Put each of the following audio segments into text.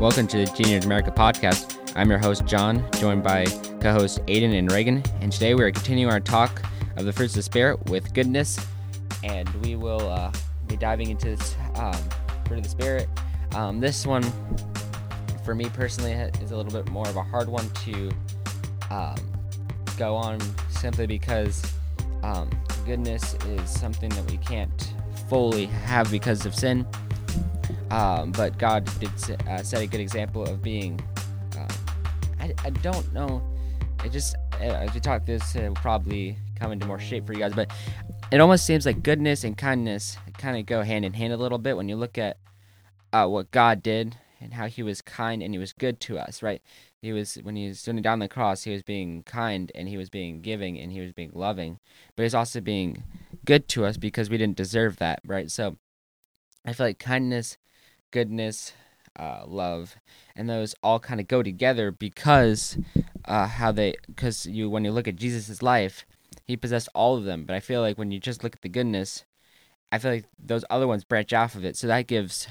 Welcome to the Teenage America podcast. I'm your host, John, joined by co hosts Aiden and Reagan. And today we are continuing our talk of the fruits of the Spirit with goodness. And we will uh, be diving into this um, fruit of the Spirit. Um, this one, for me personally, is a little bit more of a hard one to um, go on simply because um, goodness is something that we can't fully have because of sin. Um, but God did uh, set a good example of being. Um, I, I don't know. It just uh, as we talk this, will probably come into more shape for you guys. But it almost seems like goodness and kindness kind of go hand in hand a little bit when you look at uh, what God did and how He was kind and He was good to us. Right? He was when He was sitting down the cross, He was being kind and He was being giving and He was being loving, but He's also being good to us because we didn't deserve that. Right? So I feel like kindness goodness, uh, love, and those all kind of go together because uh, how they because you when you look at Jesus's life, he possessed all of them. But I feel like when you just look at the goodness, I feel like those other ones branch off of it. So that gives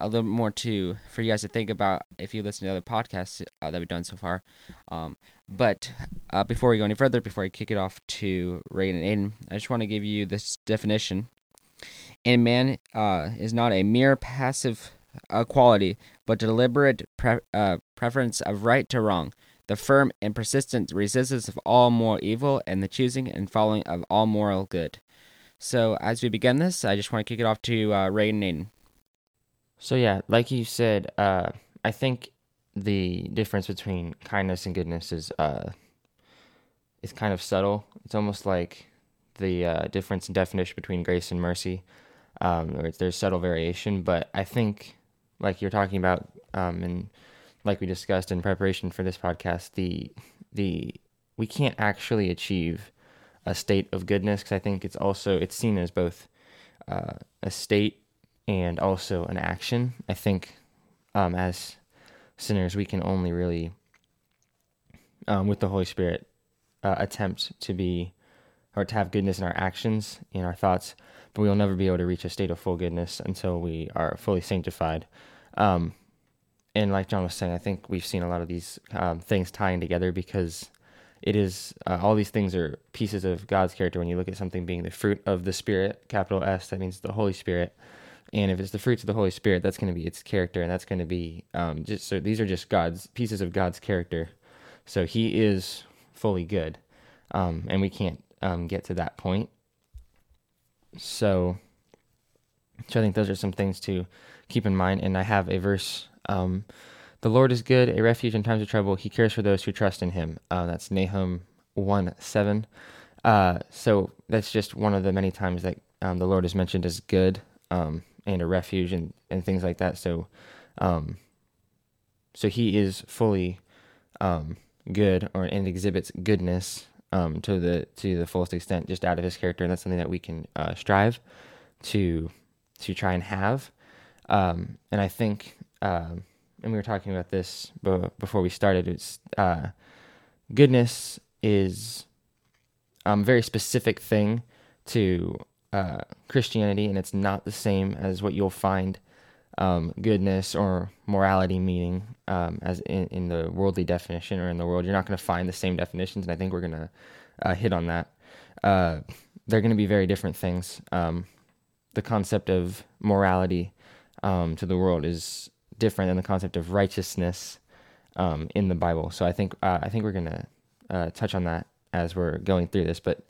a little more to for you guys to think about if you listen to other podcasts uh, that we've done so far. Um, but uh, before we go any further, before I kick it off to Reagan and Aiden, I just want to give you this definition and man uh, is not a mere passive uh, quality, but deliberate pre- uh, preference of right to wrong, the firm and persistent resistance of all moral evil, and the choosing and following of all moral good. So, as we begin this, I just want to kick it off to uh, Ray and Nathan. So, yeah, like you said, uh, I think the difference between kindness and goodness is uh, is kind of subtle. It's almost like the uh, difference in definition between grace and mercy. Um, there's subtle variation, but I think, like you're talking about, um, and like we discussed in preparation for this podcast, the the we can't actually achieve a state of goodness because I think it's also it's seen as both uh, a state and also an action. I think um, as sinners, we can only really, um, with the Holy Spirit, uh, attempt to be or to have goodness in our actions, in our thoughts, but we will never be able to reach a state of full goodness until we are fully sanctified. Um, and like John was saying, I think we've seen a lot of these um, things tying together because it is uh, all these things are pieces of God's character. When you look at something being the fruit of the Spirit, capital S, that means the Holy Spirit. And if it's the fruits of the Holy Spirit, that's going to be its character, and that's going to be um, just so these are just God's pieces of God's character. So He is fully good, um, and we can't um, get to that point. So, so I think those are some things to keep in mind. And I have a verse. Um, the Lord is good, a refuge in times of trouble. He cares for those who trust in Him. Uh, that's Nahum one seven. Uh, so that's just one of the many times that um, the Lord is mentioned as good um, and a refuge and, and things like that. So, um, so He is fully um, good, or and exhibits goodness um, to the to the fullest extent, just out of his character, and that's something that we can uh, strive to to try and have. Um, and I think, uh, and we were talking about this before we started. It's uh, goodness is a um, very specific thing to uh, Christianity, and it's not the same as what you'll find um, goodness or morality meaning um, as in, in, the worldly definition or in the world. You're not going to find the same definitions, and I think we're going to uh, hit on that. Uh, they're going to be very different things. Um, the concept of morality um, to the world is different than the concept of righteousness um, in the Bible. So I think uh, I think we're going to uh, touch on that as we're going through this. But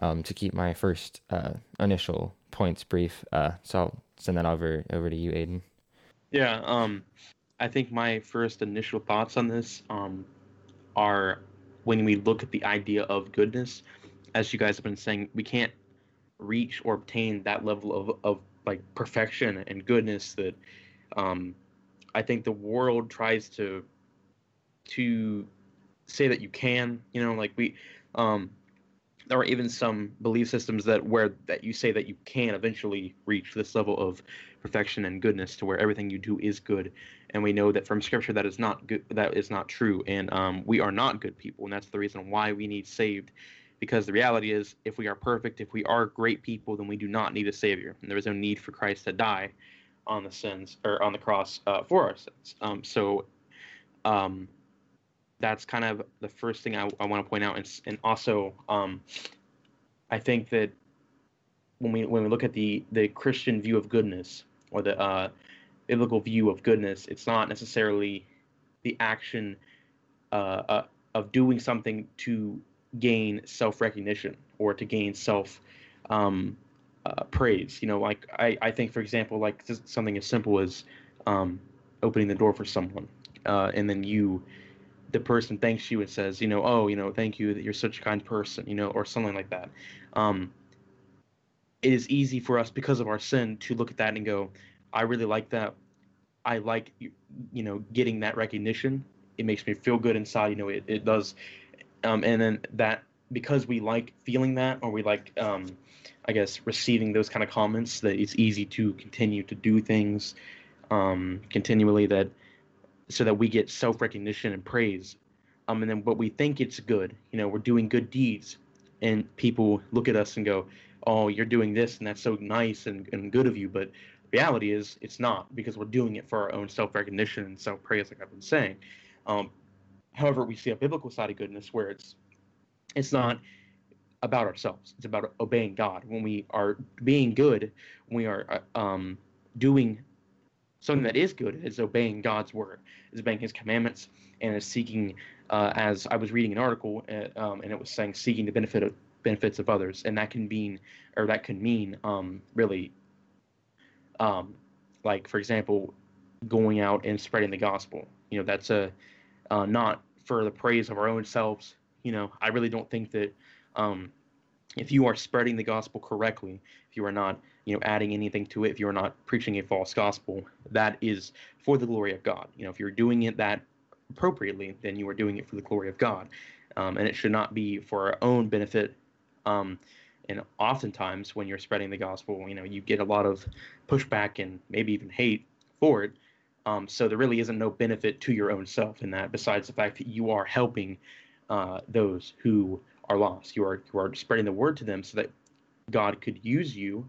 um, to keep my first uh, initial points brief, uh, so I'll send that over over to you, Aiden. Yeah, um, I think my first initial thoughts on this um, are when we look at the idea of goodness, as you guys have been saying, we can't reach or obtain that level of, of like perfection and goodness that um, I think the world tries to to say that you can. You know, like we um, there are even some belief systems that where that you say that you can eventually reach this level of perfection and goodness to where everything you do is good. And we know that from scripture that is not good that is not true. And um, we are not good people. And that's the reason why we need saved. Because the reality is if we are perfect if we are great people then we do not need a savior. And there is no need for christ to die on the sins or on the cross uh, for our sins. Um, so um, that's kind of the first thing I, I want to point out, and, and also um, I think that when we when we look at the the Christian view of goodness or the uh, biblical view of goodness, it's not necessarily the action uh, uh, of doing something to gain self recognition or to gain self um, uh, praise. You know, like I, I think, for example, like something as simple as um, opening the door for someone, uh, and then you, the person thanks you and says, you know, oh, you know, thank you that you're such a kind person, you know, or something like that. Um, it is easy for us because of our sin to look at that and go, I really like that. I like, you know, getting that recognition. It makes me feel good inside. You know, it, it does. Um, and then that because we like feeling that or we like um, I guess, receiving those kind of comments that it's easy to continue to do things um, continually that so that we get self recognition and praise. Um, and then but we think it's good, you know, we're doing good deeds, and people look at us and go, "Oh, you're doing this, and that's so nice and, and good of you." But reality is, it's not because we're doing it for our own self recognition and self praise, like I've been saying. Um, however, we see a biblical side of goodness where it's it's not about ourselves. It's about obeying God. When we are being good, we are uh, um, doing something that is good, is obeying God's word, is obeying His commandments, and is seeking. Uh, as I was reading an article, uh, um, and it was saying seeking the benefit of benefits of others, and that can mean, or that can mean, um, really, um, like for example, going out and spreading the gospel. You know, that's a uh, not for the praise of our own selves. You know, I really don't think that um, if you are spreading the gospel correctly, if you are not, you know, adding anything to it, if you are not preaching a false gospel, that is for the glory of God. You know, if you're doing it that appropriately, then you are doing it for the glory of God, um, and it should not be for our own benefit. Um, and oftentimes, when you're spreading the gospel, you know, you get a lot of pushback and maybe even hate for it. Um, so there really isn't no benefit to your own self in that, besides the fact that you are helping uh, those who are lost. You are you are spreading the word to them so that God could use you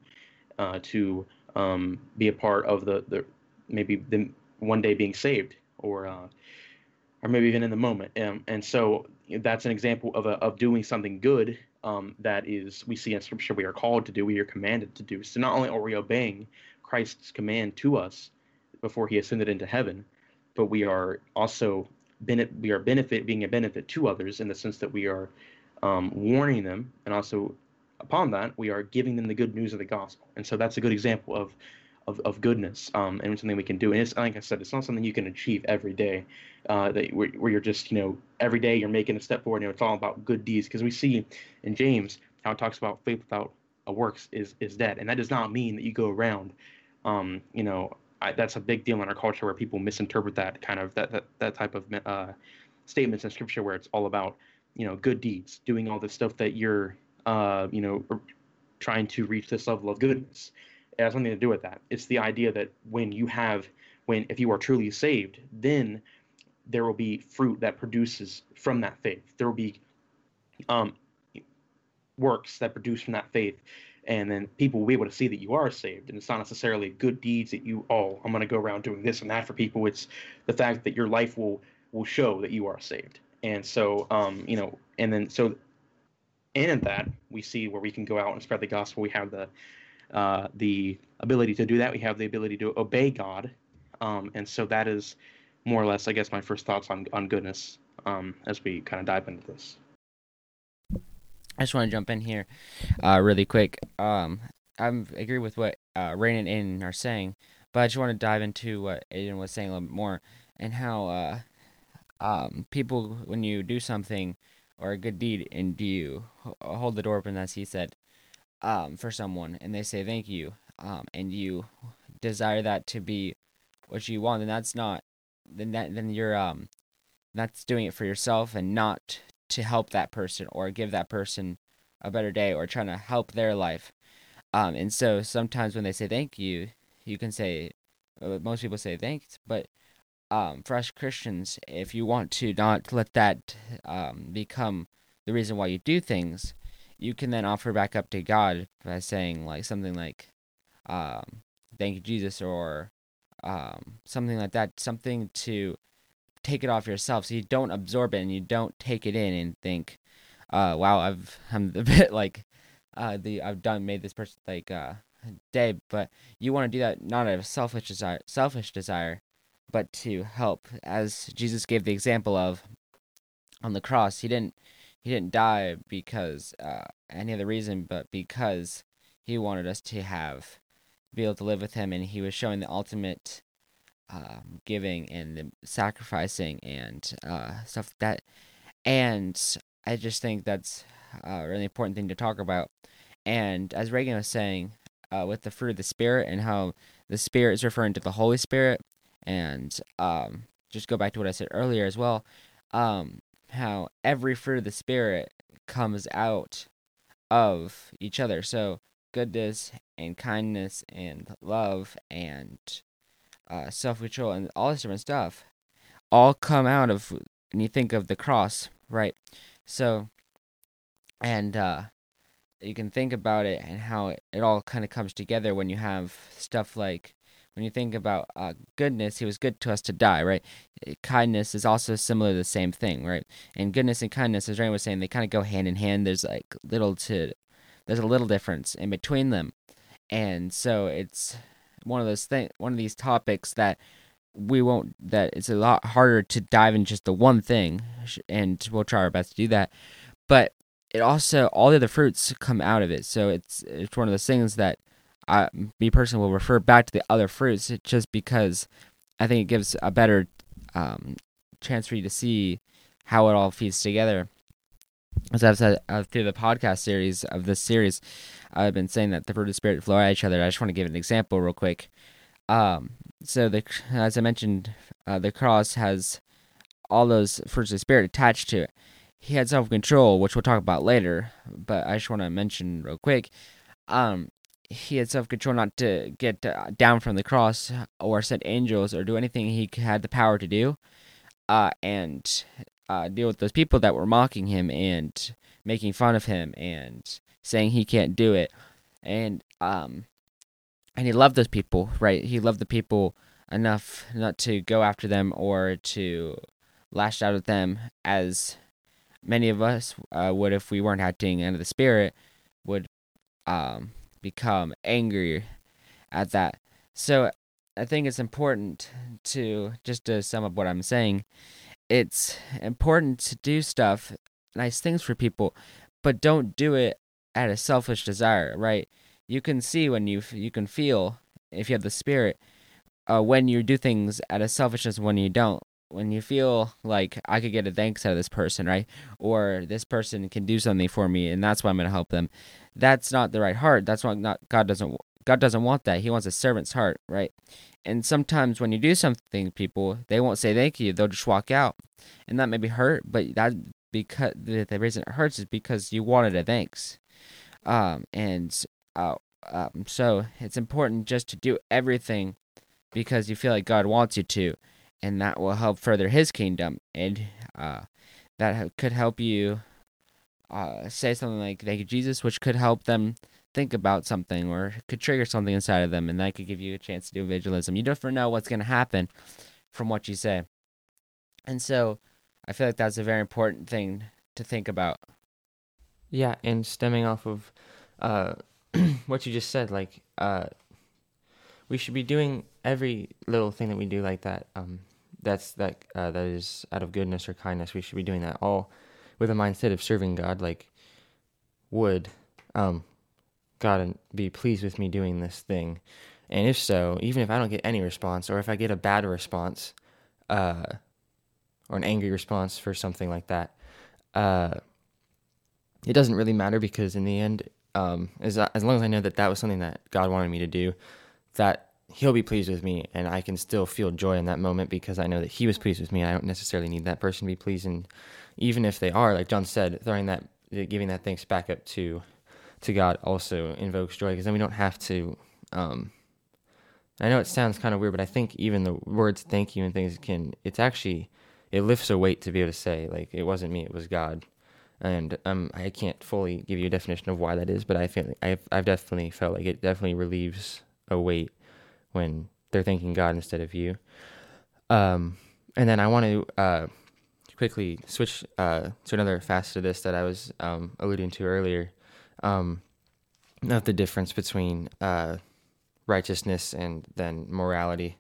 uh, to um, be a part of the the maybe them one day being saved or uh, or maybe even in the moment. Um, and so that's an example of a, of doing something good um, that is we see in Scripture we are called to do, we are commanded to do. So not only are we obeying Christ's command to us before He ascended into heaven, but we are also benefit we are benefit being a benefit to others in the sense that we are um, warning them, and also upon that, we are giving them the good news of the gospel. And so that's a good example of of, of goodness um, and something we can do. And it's like I said, it's not something you can achieve every day. Uh, that where, where you're just you know every day you're making a step forward. You know, it's all about good deeds because we see in James how it talks about faith without works is is dead, and that does not mean that you go around. Um, you know, I, that's a big deal in our culture where people misinterpret that kind of that that, that type of uh, statements in scripture where it's all about you know good deeds doing all the stuff that you're uh, you know trying to reach this level of goodness it has something to do with that. It's the idea that when you have when if you are truly saved then there will be fruit that produces from that faith. There will be um, works that produce from that faith and then people will be able to see that you are saved. And it's not necessarily good deeds that you oh i'm going to go around doing this and that for people. It's the fact that your life will will show that you are saved. And so, um, you know, and then so, and in that we see where we can go out and spread the gospel. We have the uh, the ability to do that. We have the ability to obey God, um, and so that is more or less, I guess, my first thoughts on on goodness um, as we kind of dive into this. I just want to jump in here, uh, really quick. Um, I agree with what uh, Rain and Aiden are saying, but I just want to dive into what Aiden was saying a little bit more and how uh, um, people when you do something or a good deed and do you hold the door open as he said um, for someone and they say thank you um, and you desire that to be what you want then that's not then that then you're um that's doing it for yourself and not to help that person or give that person a better day or trying to help their life. Um and so sometimes when they say thank you you can say uh, most people say thanks but um, for us Christians, if you want to not let that um, become the reason why you do things, you can then offer back up to God by saying like something like, um, "Thank you, Jesus," or um, something like that, something to take it off yourself, so you don't absorb it and you don't take it in and think, uh, "Wow, I've I'm a bit like, uh, the I've done made this person like uh day," but you want to do that not out of selfish desire, selfish desire, but to help, as Jesus gave the example of on the cross. He didn't he didn't die because uh, any other reason, but because he wanted us to have be able to live with him, and he was showing the ultimate um, giving and the sacrificing and uh, stuff like that. And I just think that's a really important thing to talk about. And as Reagan was saying, uh, with the fruit of the Spirit and how the Spirit is referring to the Holy Spirit, and um, just go back to what I said earlier as well. Um, how every fruit of the Spirit comes out of each other. So goodness and kindness and love and uh, self control and all this different stuff all come out of when you think of the cross, right? So, and uh, you can think about it and how it, it all kind of comes together when you have stuff like when you think about uh, goodness, he was good to us to die, right? Eh, kindness is also similar to the same thing, right? And goodness and kindness, as Rain was saying, they kind of go hand in hand. There's like little to, there's a little difference in between them, and so it's one of those things, one of these topics that we won't. That it's a lot harder to dive in just the one thing, and we'll try our best to do that. But it also all the other fruits come out of it, so it's it's one of those things that I, me personally, will refer back to the other fruits just because I think it gives a better um, chance for you to see how it all feeds together. As I've said uh, through the podcast series of this series, I've been saying that the fruit of spirit flow at each other. I just want to give an example real quick. Um, so the as I mentioned, uh, the cross has all those fruits of spirit attached to it. He had self control, which we'll talk about later, but I just want to mention real quick. Um, he had self control not to get uh, down from the cross or send angels or do anything he had the power to do, uh, and uh, deal with those people that were mocking him and making fun of him and saying he can't do it, and um, and he loved those people, right? He loved the people enough not to go after them or to lash out at them as many of us uh, would if we weren't acting under the spirit would um become angry at that. So I think it's important to just to sum up what I'm saying. It's important to do stuff, nice things for people, but don't do it at a selfish desire, right? You can see when you you can feel if you have the spirit uh, when you do things at a selfishness when you don't. When you feel like I could get a thanks out of this person, right? Or this person can do something for me, and that's why I'm gonna help them that's not the right heart. That's why not God doesn't God doesn't want that. He wants a servant's heart, right? And sometimes when you do something, people they won't say thank you. They'll just walk out, and that may be hurt. But that because the, the reason it hurts is because you wanted a thanks, um, and uh, um, so it's important just to do everything because you feel like God wants you to, and that will help further His kingdom, and uh, that could help you uh, say something like "Thank you, Jesus," which could help them think about something or could trigger something inside of them, and that could give you a chance to do evangelism. You never know what's going to happen from what you say, and so I feel like that's a very important thing to think about. Yeah, and stemming off of uh, what you just said, like uh, we should be doing every little thing that we do like that. Um, that's that uh, that is out of goodness or kindness. We should be doing that all with a mindset of serving God, like, would um, God be pleased with me doing this thing? And if so, even if I don't get any response, or if I get a bad response, uh, or an angry response for something like that, uh, it doesn't really matter because in the end, um, as as long as I know that that was something that God wanted me to do, that He'll be pleased with me, and I can still feel joy in that moment because I know that He was pleased with me. I don't necessarily need that person to be pleased, and even if they are, like John said, throwing that, giving that thanks back up to, to God also invokes joy because then we don't have to. Um, I know it sounds kind of weird, but I think even the words "thank you" and things can. It's actually it lifts a weight to be able to say like it wasn't me, it was God. And um, I can't fully give you a definition of why that is, but I feel like I've I've definitely felt like it definitely relieves a weight when they're thanking God instead of you. Um, and then I want to uh, quickly switch uh, to another facet of this that I was um, alluding to earlier, um, of the difference between uh, righteousness and then morality,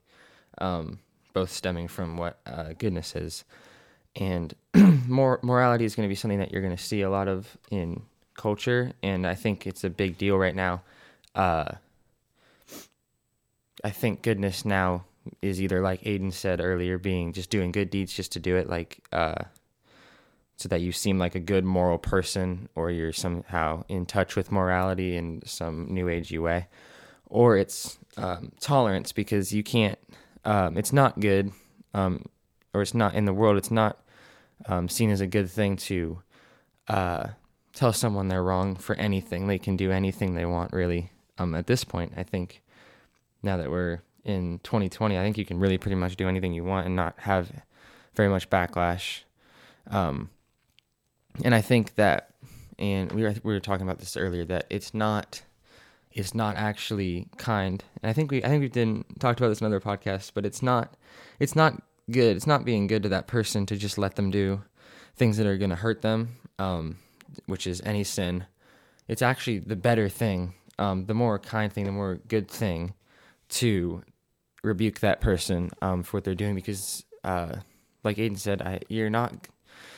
um, both stemming from what uh, goodness is. And more morality is going to be something that you're going to see a lot of in culture, and I think it's a big deal right now. I think goodness now is either like Aiden said earlier, being just doing good deeds just to do it, like uh, so that you seem like a good moral person, or you're somehow in touch with morality in some new agey way, or it's um, tolerance because you can't. Um, it's not good, um, or it's not in the world. It's not um, seen as a good thing to uh, tell someone they're wrong for anything. They can do anything they want, really. Um, at this point, I think now that we're in 2020, I think you can really pretty much do anything you want and not have very much backlash. Um, and I think that, and we were we were talking about this earlier, that it's not it's not actually kind. And I think we I think we didn't talked about this in other podcasts, but it's not it's not good. It's not being good to that person to just let them do things that are going to hurt them, um, which is any sin. It's actually the better thing, um, the more kind thing, the more good thing to rebuke that person um, for what they're doing because, uh, like Aiden said, I, you're not.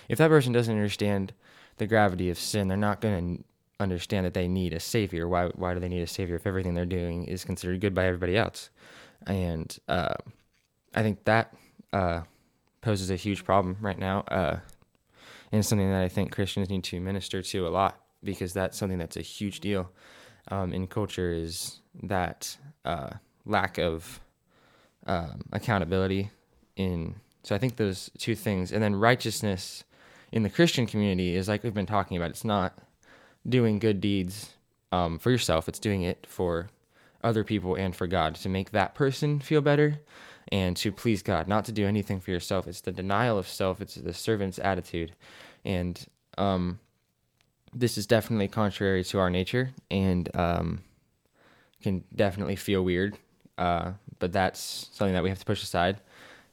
If that person doesn't understand the gravity of sin, they're not going to understand that they need a savior. Why? Why do they need a savior if everything they're doing is considered good by everybody else? And uh, I think that uh, poses a huge problem right now, uh, and something that I think Christians need to minister to a lot because that's something that's a huge deal um, in culture. Is that uh, lack of um, accountability in so i think those two things and then righteousness in the christian community is like we've been talking about it's not doing good deeds um, for yourself it's doing it for other people and for god to make that person feel better and to please god not to do anything for yourself. It's the denial of self it's the servant's attitude and um, this is definitely contrary to our nature and um, can definitely feel weird uh, but that's something that we have to push aside.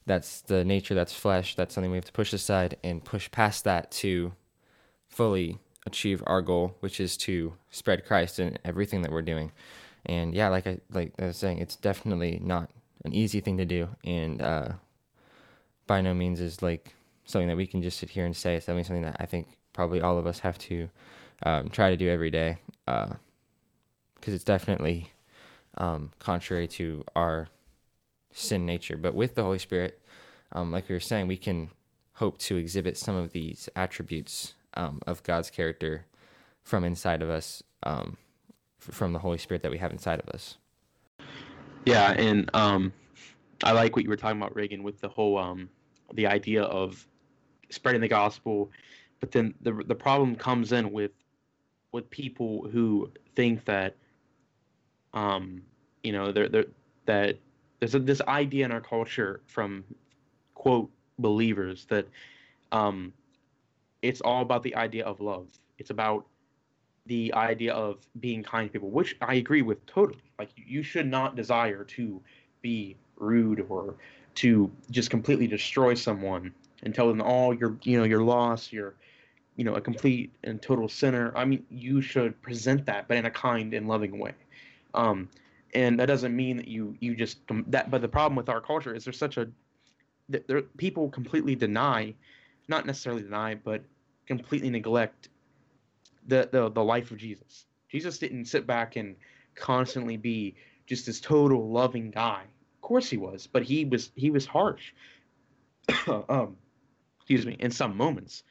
That's the nature, that's flesh, that's something we have to push aside and push past that to fully achieve our goal, which is to spread Christ in everything that we're doing. And yeah, like I like I was saying, it's definitely not an easy thing to do, and uh, by no means is like something that we can just sit here and say. It's definitely something that I think probably all of us have to um, try to do every day, because uh, it's definitely um, contrary to our sin nature. But with the Holy Spirit, um, like we were saying, we can hope to exhibit some of these attributes um, of God's character from inside of us, um, f- from the Holy Spirit that we have inside of us. Yeah, and um, I like what you were talking about, Reagan, with the whole um, the idea of spreading the gospel, but then the the problem comes in with with people who think that um, you know, they're, they're, that there's a, this idea in our culture from quote believers that um, it's all about the idea of love. It's about the idea of being kind to people, which I agree with totally. Like you should not desire to be rude or to just completely destroy someone and tell them, "Oh, you're you know you're lost. You're you know a complete and total sinner." I mean, you should present that, but in a kind and loving way. Um, and that doesn't mean that you you just that. But the problem with our culture is there's such a there people completely deny, not necessarily deny, but completely neglect the the the life of Jesus. Jesus didn't sit back and constantly be just this total loving guy. Of course he was, but he was he was harsh. um, excuse me, in some moments,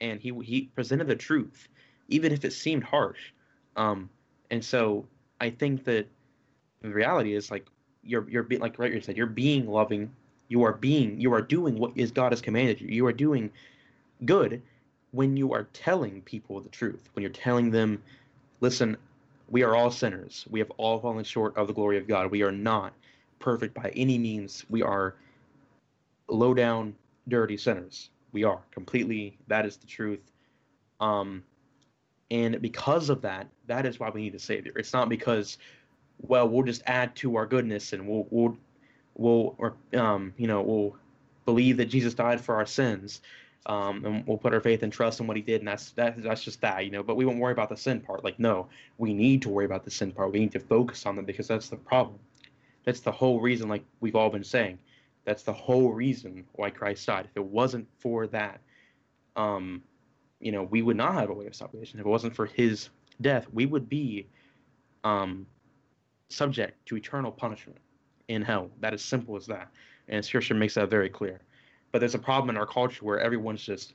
and he he presented the truth, even if it seemed harsh. Um, and so I think that the reality is like you're you're being like right you said you're being loving. You are being you are doing what is God has commanded you. You are doing good when you are telling people the truth. When you're telling them, listen, we are all sinners. We have all fallen short of the glory of God. We are not perfect by any means. We are low down, dirty sinners. We are completely. That is the truth. Um, and because of that, that is why we need a savior. It's not because, well, we'll just add to our goodness and we'll we'll will or um, you know we'll believe that Jesus died for our sins, um, and we'll put our faith and trust in what He did, and that's that, that's just that, you know. But we won't worry about the sin part. Like, no, we need to worry about the sin part. We need to focus on them because that's the problem. That's the whole reason, like we've all been saying. That's the whole reason why Christ died. If it wasn't for that, um, you know, we would not have a way of salvation. If it wasn't for His death, we would be um, subject to eternal punishment in hell. That is simple as that. And scripture makes that very clear. But there's a problem in our culture where everyone's just,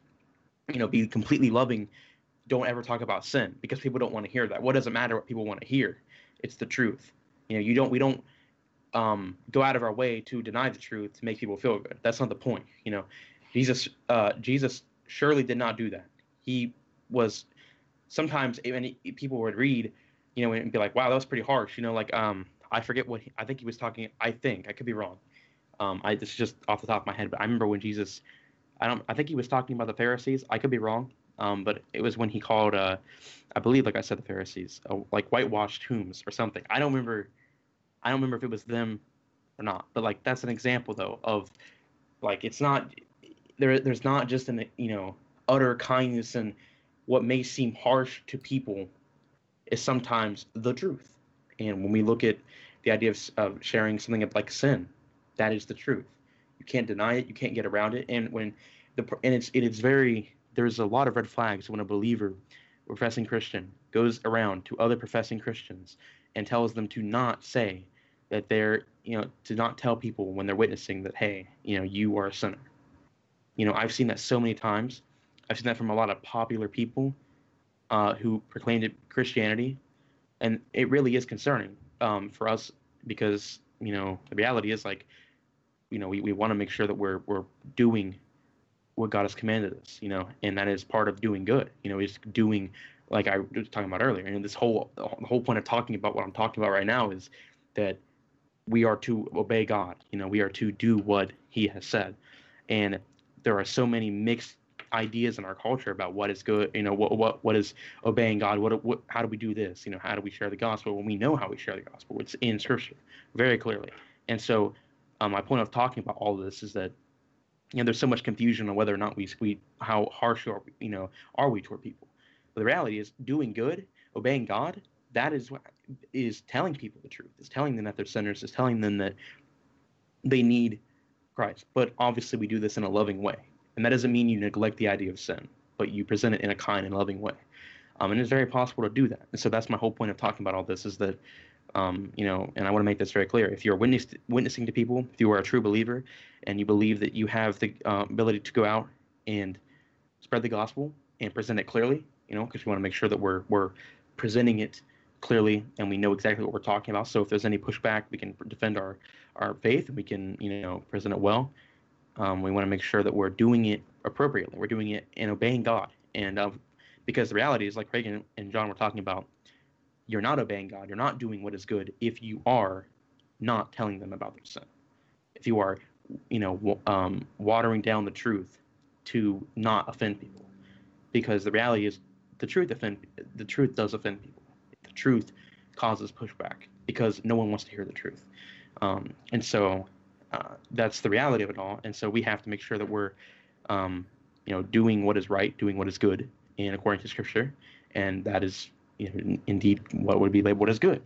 you know, be completely loving, don't ever talk about sin because people don't want to hear that. What does it matter what people want to hear? It's the truth. You know, you don't we don't um, go out of our way to deny the truth to make people feel good. That's not the point. You know, Jesus uh, Jesus surely did not do that. He was sometimes even people would read, you know, and be like, "Wow, that was pretty harsh." You know, like um, I forget what he, I think he was talking. I think I could be wrong. Um, I this is just off the top of my head, but I remember when Jesus, I don't, I think he was talking about the Pharisees. I could be wrong. Um, but it was when he called, uh, I believe, like I said, the Pharisees, uh, like whitewashed tombs or something. I don't remember. I don't remember if it was them or not. But like that's an example though of, like it's not there. There's not just an you know utter kindness and what may seem harsh to people is sometimes the truth. And when we look at the idea of, of sharing something like sin, that is the truth. You can't deny it. You can't get around it. And when the and it's it is very there's a lot of red flags when a believer, professing Christian, goes around to other professing Christians and tells them to not say that they're you know to not tell people when they're witnessing that hey you know you are a sinner. You know I've seen that so many times. I've seen that from a lot of popular people uh, who proclaimed it Christianity, and it really is concerning um, for us because you know the reality is like you know we, we want to make sure that we're we're doing what God has commanded us, you know, and that is part of doing good. You know, is doing like I was talking about earlier. And this whole the whole point of talking about what I'm talking about right now is that we are to obey God. You know, we are to do what He has said, and there are so many mixed ideas in our culture about what is good. You know, what what what is obeying God? What what how do we do this? You know, how do we share the gospel? When we know how we share the gospel, it's in Scripture very clearly. And so, um, my point of talking about all of this is that you know there's so much confusion on whether or not we we how harsh are we, you know are we toward people. But the reality is doing good, obeying God. That is what is telling people the truth. Is telling them that they're sinners. Is telling them that they need Christ. But obviously, we do this in a loving way, and that doesn't mean you neglect the idea of sin, but you present it in a kind and loving way. Um, and it's very possible to do that. And so that's my whole point of talking about all this is that um, you know, and I want to make this very clear. If you're witness, witnessing to people, if you are a true believer, and you believe that you have the uh, ability to go out and spread the gospel and present it clearly, you know, because we want to make sure that we're we're presenting it clearly and we know exactly what we're talking about. So if there's any pushback, we can defend our our faith and we can you know present it well. Um, we want to make sure that we're doing it appropriately. We're doing it and obeying God. And um, because the reality is, like Reagan and John were talking about, you're not obeying God. You're not doing what is good if you are not telling them about their sin. If you are, you know, um, watering down the truth to not offend people, because the reality is, the truth offend the truth does offend people. The truth causes pushback because no one wants to hear the truth, um, and so uh, that's the reality of it all. And so we have to make sure that we're, um, you know, doing what is right, doing what is good, and according to Scripture, and that is you know, indeed what would be labeled as good.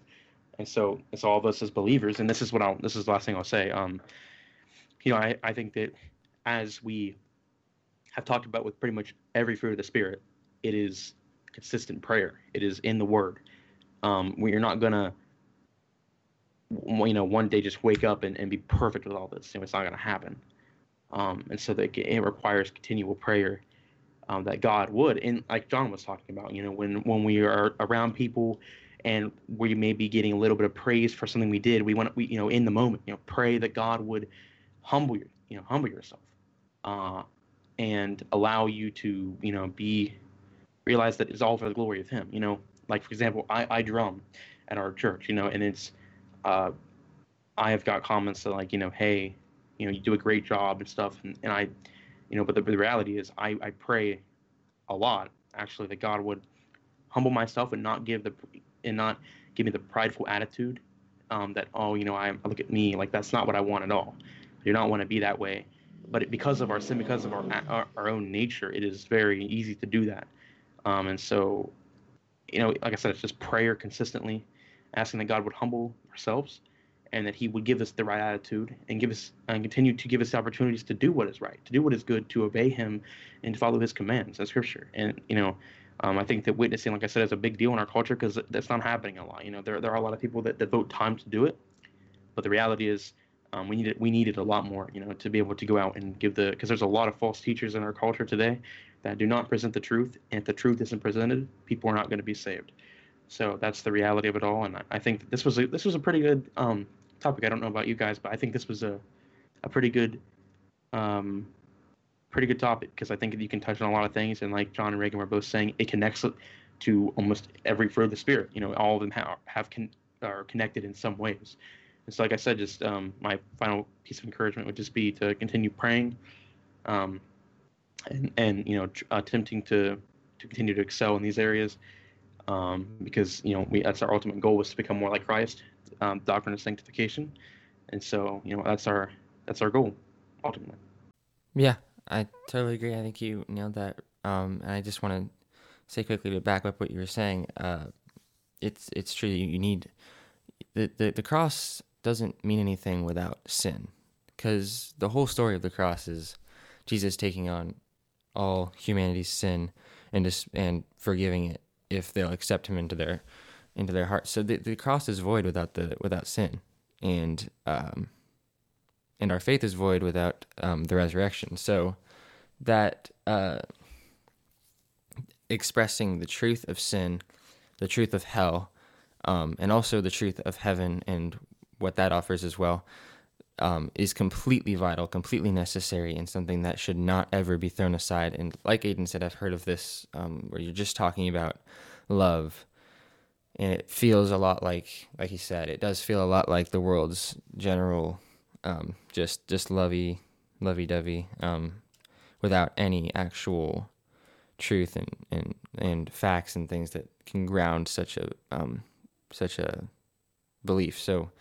And so it's all of us as believers, and this is what I'll this is the last thing I'll say. Um, you know, I, I think that as we have talked about with pretty much every fruit of the spirit, it is consistent prayer. It is in the word. Um, you're not gonna you know one day just wake up and, and be perfect with all this. You know, it's not gonna happen. Um, and so that it requires continual prayer um, that God would. And like John was talking about, you know, when when we are around people and we may be getting a little bit of praise for something we did, we want we you know in the moment, you know, pray that God would humble you, you know, humble yourself, uh, and allow you to you know be realize that it's all for the glory of Him. You know, like for example, I I drum at our church, you know, and it's uh, I have got comments that like you know, hey, you know, you do a great job and stuff, and, and I you know but the, the reality is I, I pray a lot actually that god would humble myself and not give the and not give me the prideful attitude um, that oh you know I look at me like that's not what I want at all. I do not want to be that way. But it, because of our sin, because of our, our, our own nature, it is very easy to do that. Um, and so, you know, like I said, it's just prayer consistently, asking that God would humble ourselves, and that He would give us the right attitude and give us and continue to give us opportunities to do what is right, to do what is good, to obey Him, and to follow His commands and Scripture. And you know, um, I think that witnessing, like I said, is a big deal in our culture because that's not happening a lot. You know, there, there are a lot of people that devote time to do it, but the reality is um, we need it. We need it a lot more. You know, to be able to go out and give the because there's a lot of false teachers in our culture today that do not present the truth, and if the truth isn't presented, people are not going to be saved. So that's the reality of it all. And I, think this was a, this was a pretty good um, topic. I don't know about you guys, but I think this was a a pretty good um, pretty good topic because I think you can touch on a lot of things, and like John and Reagan were both saying, it connects to almost every fruit of the spirit. You know, all of them have, have con- are connected in some ways. And so, like I said, just um, my final piece of encouragement would just be to continue praying, um, and and you know, attempting to to continue to excel in these areas, um, because you know we that's our ultimate goal was to become more like Christ, um, doctrine of sanctification, and so you know that's our that's our goal ultimately. Yeah, I totally agree. I think you nailed that. Um, and I just want to say quickly to back up what you were saying. Uh, it's it's true. You need the, the the cross doesn't mean anything without sin, because the whole story of the cross is Jesus taking on all humanity's sin and just and forgiving it if they'll accept him into their into their heart. So the, the cross is void without the without sin, and um, and our faith is void without um, the resurrection. So that uh, expressing the truth of sin, the truth of hell, um, and also the truth of heaven and what that offers as well, um, is completely vital, completely necessary, and something that should not ever be thrown aside. And like Aiden said, I've heard of this um, where you're just talking about love. And it feels a lot like, like he said, it does feel a lot like the world's general um, just just lovey lovey dovey um, without any actual truth and, and and facts and things that can ground such a um, such a belief. So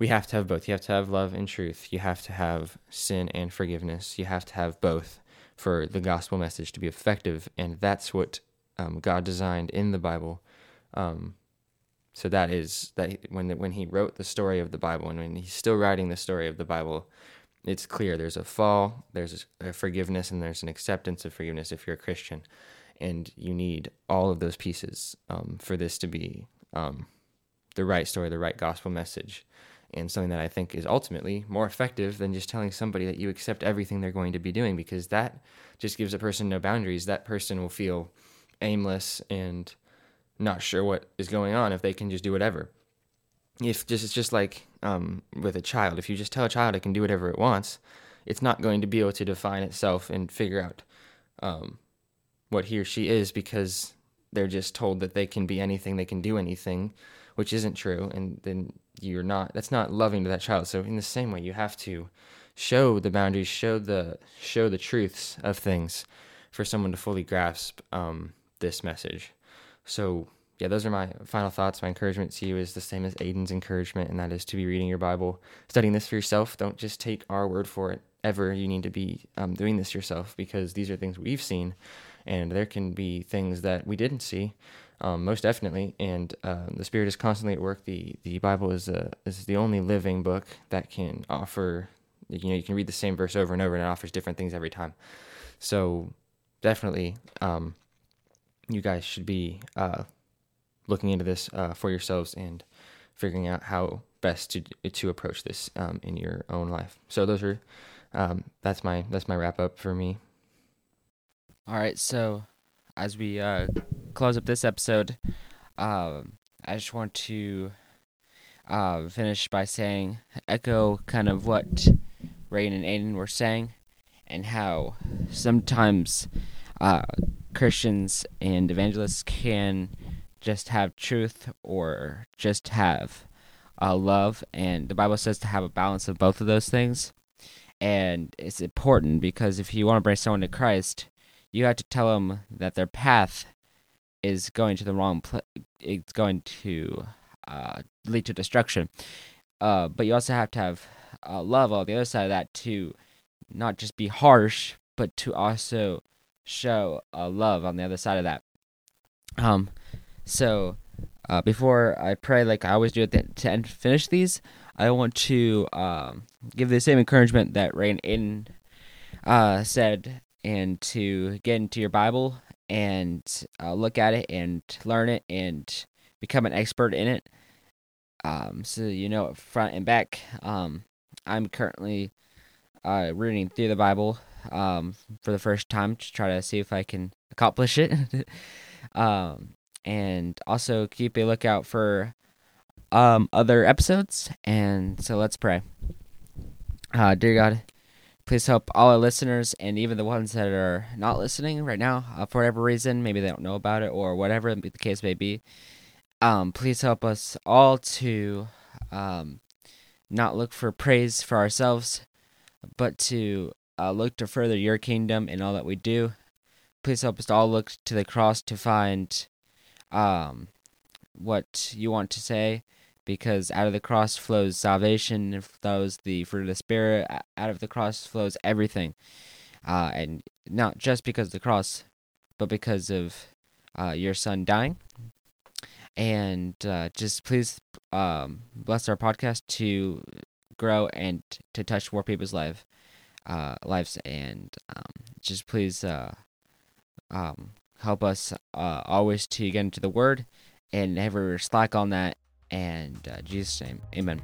we have to have both. You have to have love and truth. You have to have sin and forgiveness. You have to have both for the gospel message to be effective, and that's what um, God designed in the Bible. Um, so that is that when when he wrote the story of the Bible and when he's still writing the story of the Bible, it's clear there's a fall, there's a forgiveness, and there's an acceptance of forgiveness if you're a Christian, and you need all of those pieces um, for this to be um, the right story, the right gospel message, and something that I think is ultimately more effective than just telling somebody that you accept everything they're going to be doing because that just gives a person no boundaries. That person will feel aimless and not sure what is going on if they can just do whatever. If just it's just like um, with a child, if you just tell a child it can do whatever it wants, it's not going to be able to define itself and figure out um, what he or she is because they're just told that they can be anything, they can do anything, which isn't true, and then you're not. That's not loving to that child. So in the same way, you have to show the boundaries, show the show the truths of things for someone to fully grasp um, this message. So, yeah, those are my final thoughts. My encouragement to you is the same as Aiden's encouragement, and that is to be reading your Bible, studying this for yourself. Don't just take our word for it ever. You need to be um, doing this yourself because these are things we've seen, and there can be things that we didn't see. Um, most definitely, and uh, the Spirit is constantly at work. the The Bible is a is the only living book that can offer. You know, you can read the same verse over and over, and it offers different things every time. So, definitely, um, you guys should be uh, looking into this uh, for yourselves and figuring out how best to to approach this um, in your own life. So those are um, that's my that's my wrap up for me. All right, so as we uh, close up this episode, uh, I just want to uh, finish by saying echo kind of what Rain and Aiden were saying, and how sometimes uh, Christians and evangelists can just have truth or just have uh, love. And the Bible says to have a balance of both of those things. And it's important because if you want to bring someone to Christ, you have to tell them that their path is going to the wrong place. It's going to uh, lead to destruction. Uh, but you also have to have uh, love on the other side of that to not just be harsh, but to also show uh, love on the other side of that. Um, so uh, before I pray, like I always do at the to end, finish these, I want to um, give the same encouragement that Rain in uh, said, and to get into your Bible and uh, look at it and learn it and become an expert in it. Um, so you know front and back. Um, I'm currently uh, reading through the Bible um, for the first time to try to see if I can accomplish it. um, and also keep a lookout for um, other episodes. And so let's pray. Uh, dear God, please help all our listeners and even the ones that are not listening right now uh, for whatever reason. Maybe they don't know about it or whatever the case may be. Um, please help us all to um, not look for praise for ourselves, but to uh, look to further your kingdom in all that we do. Please help us to all look to the cross to find um, what you want to say, because out of the cross flows salvation, flows the fruit of the Spirit, out of the cross flows everything. Uh, and not just because of the cross, but because of uh, your son dying. And uh, just please um, bless our podcast to grow and to touch more people's life uh, lives. And um, just please uh, um, help us uh, always to get into the word and never slack on that and uh, jesus name amen